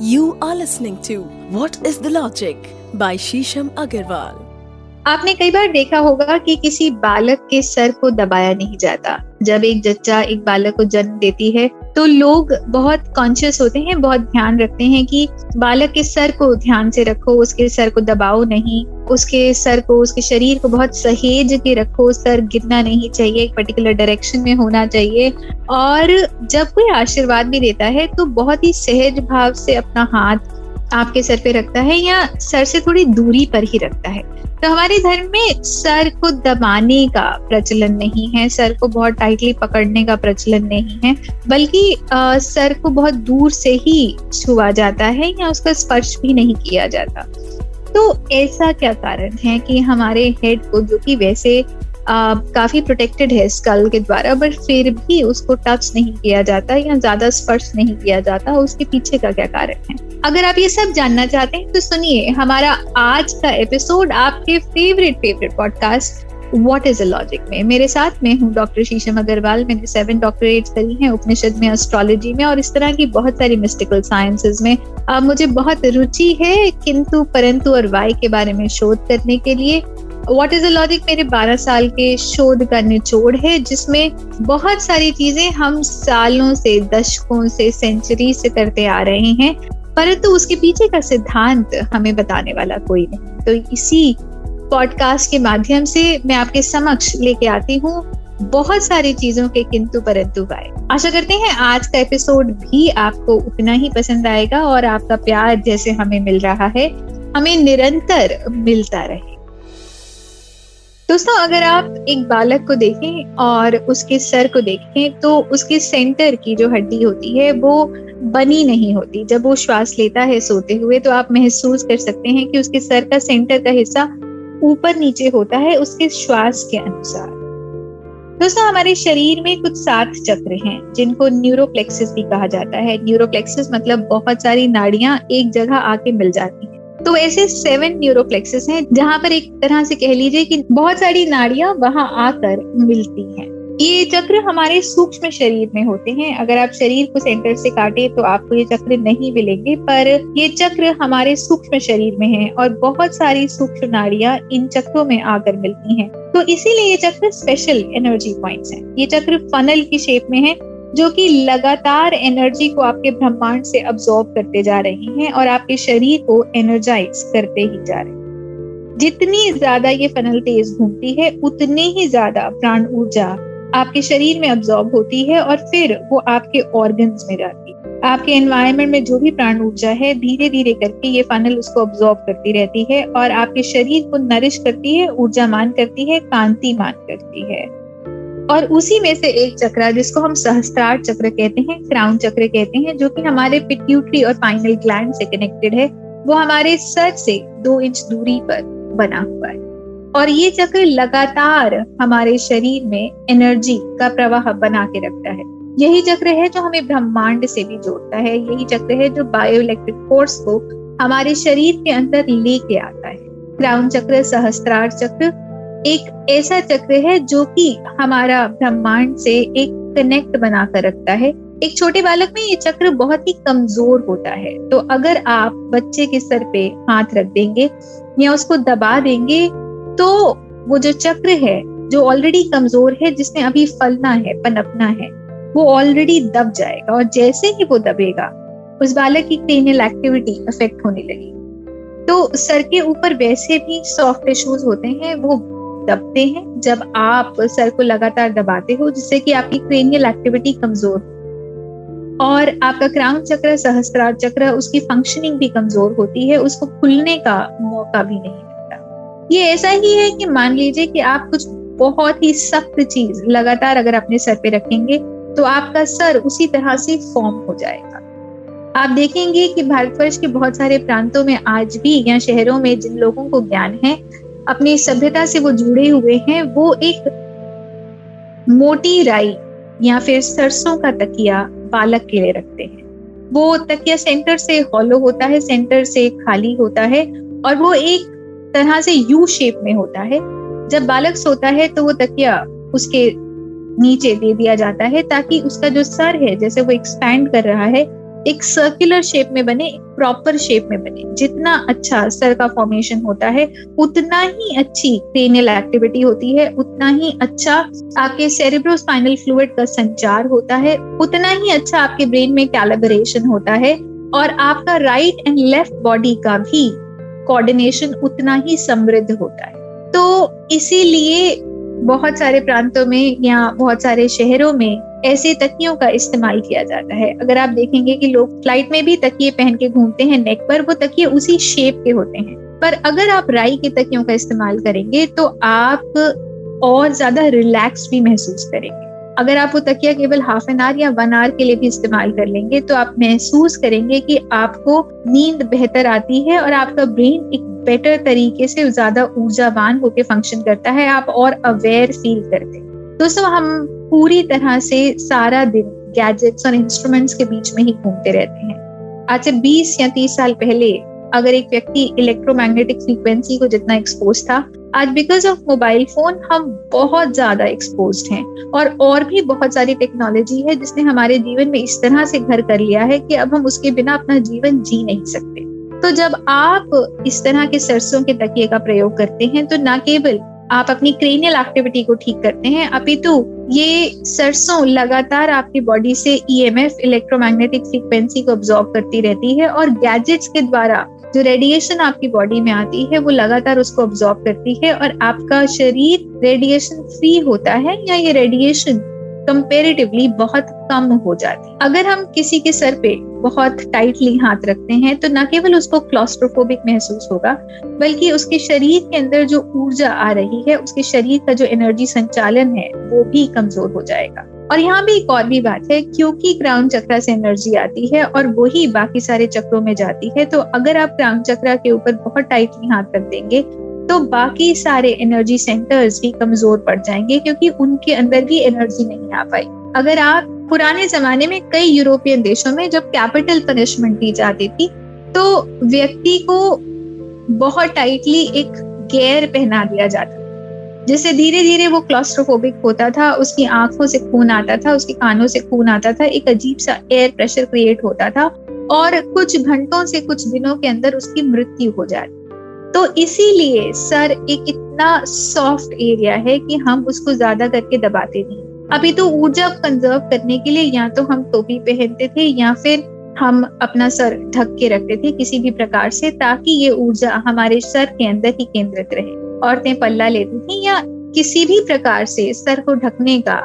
You are listening to What is the Logic by Shisham Agarwal. आपने कई बार देखा होगा कि किसी बालक के सर को दबाया नहीं जाता जब एक जच्चा एक बालक को जन्म देती है तो लोग बहुत कॉन्शियस होते हैं, बहुत ध्यान रखते हैं कि बालक के सर को ध्यान से रखो, उसके सर को दबाओ नहीं, उसके सर को, उसके शरीर को बहुत सहेज के रखो, सर गिरना नहीं चाहिए, एक पर्टिकुलर डायरेक्शन में होना चाहिए। और जब कोई आशीर्वाद भी देता है तो बहुत ही सहज भाव से अपना हाथ आपके सर पे रखता है या सर से थोड़ी दूरी पर ही रखता है? तो हमारे धर्म में सर को दबाने का प्रचलन नहीं है, सर को बहुत टाइटली पकड़ने का प्रचलन नहीं है, बल्कि सर को बहुत दूर से ही छुआ जाता है या उसका स्पर्श भी नहीं किया जाता। तो ऐसा क्या कारण है कि हमारे हेड को जो कि वैसे काफ़ी प्रोटेक्टेड है स्कल के द्वारा बट फिर भी उसको टच नहीं किया जाता या ज़्यादा स्पर्श नहीं किया जाता उसके पीछे का क्या कारण है? अगर आप ये सब जानना चाहते हैं तो सुनिए हमारा आज का एपिसोड आपके favourite favourite podcast What is a Logic में। मेरे साथ में हूँ डॉक्टर शीशम अग्रवाल मैंने सेवन डॉक्टरेट करी हैं उपनिषद में एस्ट्रोलॉजी में और इस तरह की बहुत सारी मिस्टिकल साइंसेज में। आ, मुझे बहुत रुचि है किंतु परंतु और वाई के बारे में शोध करने के लिए। वॉट इज़ लॉजिक मेरे 12 साल के शोध का निचोड़ है, जिसमें बहुत सारी चीज़ें हम सालों से, दशकों से सेंचुरी से करते आ रहे हैं, परंतु तो उसके पीछे का सिद्धांत हमें बताने वाला कोई नहीं। तो इसी पॉडकास्ट के माध्यम से मैं आपके समक्ष लेके आती हूँ बहुत सारी चीज़ों के किंतु परंतु गाय आशा करते हैं आज का एपिसोड भी आपको उतना ही पसंद आएगा और आपका प्यार जैसे हमें मिल रहा है, हमें निरंतर मिलता रहे। दोस्तों, अगर आप एक बालक को देखें और उसके सर को देखें तो उसके सेंटर की जो हड्डी होती है, वो बनी नहीं होती। जब वो श्वास लेता है सोते हुए तो आप महसूस कर सकते हैं कि उसके सर का सेंटर का हिस्सा ऊपर नीचे होता है, उसके श्वास के अनुसार। दोस्तों, हमारे शरीर में कुछ सात चक्र हैं, जिनको न्यूरोप्लेक्सिस भी कहा जाता है। न्यूरोप्लेक्सिस मतलब बहुत सारी नाड़ियाँ एक जगह आके मिल जाती हैं। तो ऐसे सेवन न्यूरोप्लेक्सिस हैं, जहाँ पर एक तरह से कह लीजिए कि बहुत सारी नाड़ियाँ वहाँ आकर मिलती हैं। ये चक्र हमारे सूक्ष्म शरीर में होते हैं। अगर आप शरीर को सेंटर से काटे तो आपको ये चक्र नहीं मिलेंगे, पर ये चक्र हमारे सूक्ष्म शरीर में है और बहुत सारी सूक्ष्म नाड़ियाँ इन चक्रों में आकर मिलती हैं। तो इसीलिए ये चक्र स्पेशल एनर्जी पॉइंट्स हैं। ये चक्र फनल की शेप में है। जो कि लगातार एनर्जी को आपके ब्रह्मांड से अब्सॉर्ब करते जा रही हैं और आपके शरीर को एनर्जाइज करते ही जा रहे हैं। जितनी ज़्यादा ये फनल तेज घूमती है, उतनी ही ज़्यादा प्राण ऊर्जा आपके शरीर में अब्जॉर्ब होती है और फिर वो आपके ऑर्गन्स में जाती है। आपके एनवायरमेंट में जो भी प्राण ऊर्जा है धीरे धीरे करके ये फनल उसको अब्सॉर्ब करती रहती है और आपके शरीर को नरिश करती है ऊर्जा मान करती है कांति मान करती है। और उसी में से एक चक्र जिसको हम सहस्त्रार चक्र कहते हैं, क्राउन चक्र कहते हैं, जो कि हमारे पिट्यूटरी और फाइनल ग्लैंड से कनेक्टेड है। वो हमारे सर से दो इंच दूरी पर बना हुआ है। और ये चक्र लगातार हमारे शरीर में एनर्जी का प्रवाह बना के रखता है। यही चक्र है जो हमें ब्रह्मांड से भी जोड़ता है। यही चक्र है जो बायो इलेक्ट्रिक फोर्स को हमारे शरीर के अंदर लेके आता है। क्राउन चक्र, सहस्त्रार चक्र एक ऐसा चक्र है जो कि हमारा ब्रह्मांड से एक कनेक्ट बनाकर रखता है। एक छोटे बालक में ये चक्र बहुत ही कमज़ोर होता है। तो अगर आप बच्चे के सर पे हाथ रख देंगे या उसको दबा देंगे तो वो जो चक्र है, जो ऑलरेडी कमज़ोर है, जिसने अभी फलना है, पनपना है, वो ऑलरेडी दब जाएगा और जैसे ही वो दबेगा, उस बालक की क्रेनियल एक्टिविटी अफेक्ट होने लगी तो सर के ऊपर वैसे भी सॉफ्ट टिश्यूज होते हैं, वो दबते हैं, जब आप सर को लगातार दबाते हो, जिससे कि आपकी क्रेनियल एक्टिविटी कमज़ोर और आपका क्राउन चक्र, सहस्त्रार चक्र, उसकी फंक्शनिंग भी कमज़ोर होती है, उसको खुलने का मौका भी नहीं मिलता। ये ऐसा ही है कि मान लीजिए कि आप कुछ बहुत ही सख्त चीज़ लगातार अगर अपने सर पे रखेंगे तो आपका सर उसी तरह से फॉर्म हो जाएगा। आप देखेंगे कि भारतवर्ष के बहुत सारे प्रांतों में आज भी या शहरों में जिन लोगों को ज्ञान है अपनी सभ्यता से वो जुड़े हुए हैं, वो एक मोटी राई या फिर सरसों का तकिया बालक के लिए रखते हैं। वो तकिया सेंटर से हॉलो होता है, सेंटर से खाली होता है और वो एक तरह से यू शेप में होता है। जब बालक सोता है तो वो तकिया उसके नीचे दे दिया जाता है ताकि उसका जो सर है, जैसे वो एक्सपैंड कर रहा है एक सर्कुलर शेप में बने प्रॉपर शेप में बने। जितना अच्छा सर का फॉर्मेशन होता है, उतना ही अच्छी क्रेनियल एक्टिविटी होती है, उतना ही अच्छा आपके सेरेब्रोस्पाइनल फ्लूइड का संचार होता है, उतना ही अच्छा आपके ब्रेन में कैलिब्रेशन होता है और आपका राइट एंड लेफ़्ट बॉडी का भी कोऑर्डिनेशन उतना ही समृद्ध होता है। तो इसीलिए बहुत सारे प्रांतों में या बहुत सारे शहरों में ऐसे तकियों का इस्तेमाल किया जाता है। अगर आप देखेंगे कि लोग फ़्लाइट में भी तकिए पहन के घूमते हैं, नेक पर, वो तकिए उसी शेप के होते हैं। पर अगर आप राई के तकियों का इस्तेमाल करेंगे तो आप और ज़्यादा रिलैक्स भी महसूस करेंगे। अगर आप वो तकिया केवल हाफ़ एन आवर या वन आवर के लिए भी इस्तेमाल कर लेंगे तो आप महसूस करेंगे कि आपको नींद बेहतर आती है और आपका ब्रेन एक बेटर तरीके से ज़्यादा ऊर्जावान होकर फ़ंक्शन करता है। आप और अवेयर फील करते हैं। दोस्तों, हम पूरी तरह से सारा दिन गैजेट्स और इंस्ट्रूमेंट्स के बीच में ही घूमते रहते हैं। आज से 20 या 30 साल पहले अगर एक व्यक्ति इलेक्ट्रोमैग्नेटिक फ्रीक्वेंसी को जितना एक्सपोज था, आज बिकॉज़ ऑफ़ मोबाइल फ़ोन हम बहुत ज़्यादा एक्सपोज हैं और और भी बहुत सारी टेक्नोलॉजी है जिसने हमारे जीवन में इस तरह से घर कर लिया है कि अब हम उसके बिना अपना जीवन जी नहीं सकते। तो जब आप इस तरह के सरसों के तकिए का प्रयोग करते हैं तो न केवल आप अपनी क्रेनियल एक्टिविटी को ठीक करते हैं। अपितु, ये सरसों लगातार आपकी बॉडी से ईएमएफ इलेक्ट्रोमैग्नेटिक फ्रीक्वेंसी को ऑब्जॉर्व करती रहती है और गैजेट्स के द्वारा जो रेडिएशन आपकी बॉडी में आती है, वो लगातार उसको ऑब्जॉर्व करती है और आपका शरीर रेडिएशन फ्री होता है या ये रेडिएशन कंपेरेटिवली बहुत कम हो जाती है। अगर हम किसी के सर पे बहुत टाइटली हाथ रखते हैं तो न केवल उसको क्लॉस्ट्रोफोबिक महसूस होगा, बल्कि उसके शरीर के अंदर जो ऊर्जा आ रही है, उसके शरीर का जो एनर्जी संचालन है, वो भी कमज़ोर हो जाएगा। और यहाँ भी एक और भी बात है, क्योंकि क्राउन चक्रा से एनर्जी आती है और वही बाकी सारे चक्रों में जाती है तो अगर आप क्राउन चक्रा के ऊपर बहुत टाइटली हाथ रख देंगे तो बाकी सारे एनर्जी सेंटर्स भी कमज़ोर पड़ जाएँगे, क्योंकि उनके अंदर भी एनर्जी नहीं आ पाई। अगर आप पुराने जमाने में कई यूरोपियन देशों में जब कैपिटल पनिशमेंट दी जाती थी तो व्यक्ति को बहुत टाइटली एक गेयर पहना दिया जाता जिससे धीरे धीरे वो क्लॉस्ट्रोफोबिक होता था, उसकी आँखों से खून आता था, उसके कानों से खून आता था, एक अजीब सा एयर प्रेशर क्रिएट होता था और कुछ घंटों से कुछ दिनों के अंदर उसकी मृत्यु हो जाती। तो इसीलिए सर एक इतना सॉफ्ट एरिया है कि हम उसको ज़्यादा करके दबाते नहीं। अभी तो ऊर्जा कंजर्व करने के लिए या तो हम टोपी पहनते थे या फिर हम अपना सर ढक के रखते थे किसी भी प्रकार से ताकि ये ऊर्जा हमारे सर के अंदर ही केंद्रित रहे। औरतें पल्ला लेती थी या किसी भी प्रकार से सर को ढकने का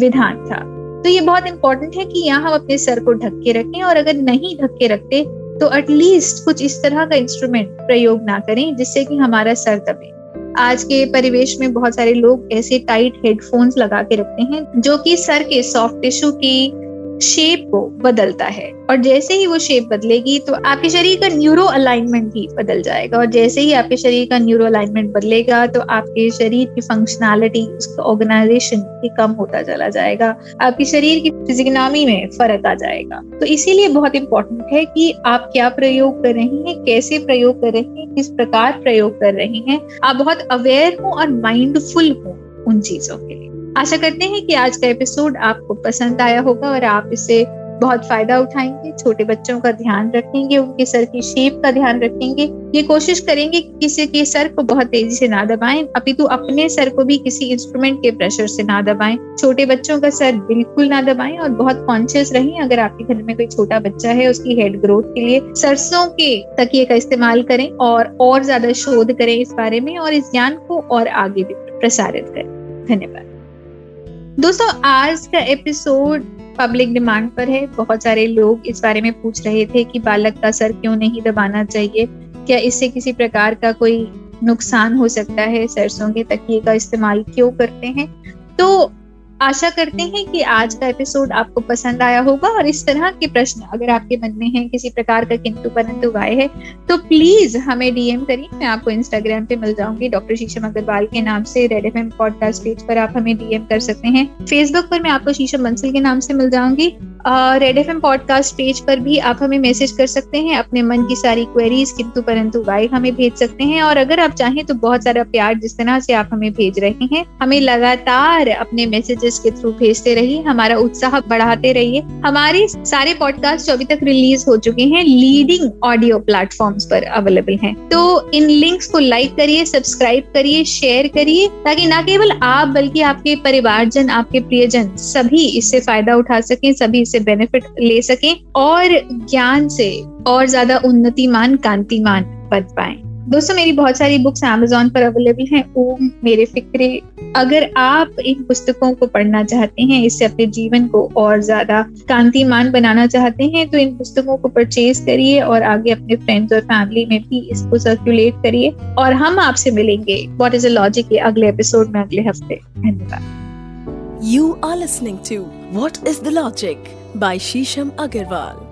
विधान था। तो ये बहुत इंपॉर्टेंट है कि यहाँ हम अपने सर को ढक के रखें और अगर नहीं ढक के रखते तो एटलीस्ट कुछ इस तरह का इंस्ट्रूमेंट प्रयोग ना करें जिससे कि हमारा सर दबे। आज के परिवेश में बहुत सारे लोग ऐसे टाइट हेडफोन्स लगा के रखते हैं, जो कि सर के सॉफ्ट टिश्यू की शेप को बदलता है। और जैसे ही वो शेप बदलेगी तो आपके शरीर का न्यूरो अलाइनमेंट भी बदल जाएगा। और जैसे ही आपके शरीर का न्यूरो अलाइनमेंट बदलेगा तो आपके शरीर की फंक्शनैलिटी उसका ऑर्गेनाइजेशन भी कम होता चला जाएगा। आपके शरीर की फिजिकनॉमी में फ़र्क आ जाएगा। तो इसीलिए बहुत इंपॉर्टेंट है कि आप क्या प्रयोग कर रहे हैं, कैसे प्रयोग कर रहे हैं, किस प्रकार प्रयोग कर रहे हैं। आप बहुत अवेयर हो और माइंडफुल हो उन चीज़ों के लिए। आशा करते हैं कि आज का एपिसोड आपको पसंद आया होगा और आप इसे बहुत फ़ायदा उठाएँगे, छोटे बच्चों का ध्यान रखेंगे, उनके सर की शेप का ध्यान रखेंगे। ये कोशिश करेंगे कि किसी के सर को बहुत तेज़ी से ना दबाएँ। अपितु अपने सर को भी किसी इंस्ट्रूमेंट के प्रेशर से ना दबाएँ। छोटे बच्चों का सर बिल्कुल ना दबाएँ और बहुत कॉन्शियस रहें। अगर आपके घर में कोई छोटा बच्चा है, उसकी हेड ग्रोथ के लिए सरसों के तकिए का इस्तेमाल करें और और ज़्यादा शोध करें इस बारे में और इस ज्ञान को और आगे भी प्रसारित करें। धन्यवाद। दोस्तों, आज का एपिसोड पब्लिक डिमांड पर है। बहुत सारे लोग इस बारे में पूछ रहे थे कि बालक का सर क्यों नहीं दबाना चाहिए? क्या इससे किसी प्रकार का कोई नुकसान हो सकता है सरसों के तकिए का इस्तेमाल क्यों करते हैं? तो आशा करते हैं कि आज का एपिसोड आपको पसंद आया होगा और इस तरह के प्रश्न अगर आपके मन में हैं, किसी प्रकार का किंतु परंतु गाय है तो प्लीज़ हमें डीएम करिए मैं आपको इंस्टाग्राम पे मिल जाऊँगी डॉक्टर शीशम अग्रवाल के नाम से Red F M podcast page पर आप हमें डीएम कर सकते हैं। फेसबुक पर मैं आपको शीशम बंसल के नाम से मिल जाऊँगी। Red F M podcast page पर भी आप हमें मैसेज कर सकते हैं, अपने मन की सारी क्वेरीज किंतु परंतु वाई हमें भेज सकते हैं। और अगर आप चाहें तो बहुत सारा प्यार जिस तरह से आप हमें भेज रहे हैं, हमें लगातार अपने मैसेजेस के थ्रू भेजते रहिए, हमारा उत्साह बढ़ाते रहिए। हमारे सारे पॉडकास्ट जो अभी तक रिलीज़ हो चुके हैं लीडिंग ऑडियो प्लेटफॉर्म पर अवेलेबल है। तो इन लिंक्स को लाइक करिए सब्सक्राइब करिए शेयर करिए, ताकि ना केवल आप बल्कि आपके परिवारजन, आपके प्रियजन सभी इससे फ़ायदा उठा सकें, सभी इससे बेनिफिट ले सकें और ज्ञान से और ज़्यादा उन्नतिमान कांतिमान बन पाए। दोस्तों, मेरी बहुत सारी बुक्स अमेजोन पर अवेलेबल हैं। ओम मेरे फिक्रे, अगर आप इन पुस्तकों को पढ़ना चाहते हैं, इससे अपने जीवन को और ज़्यादा कांतिमान बनाना चाहते हैं तो इन पुस्तकों को परचेज करिए और आगे अपने फ्रेंड्स और फैमिली में भी इसको सर्कुलेट करिए और हम आपसे मिलेंगे। वॉट इज़ अ लॉजिक के अगले एपिसोड में, अगले हफ़्ते। धन्यवाद। You are listening to What is the Logic? By Shisham Agarwal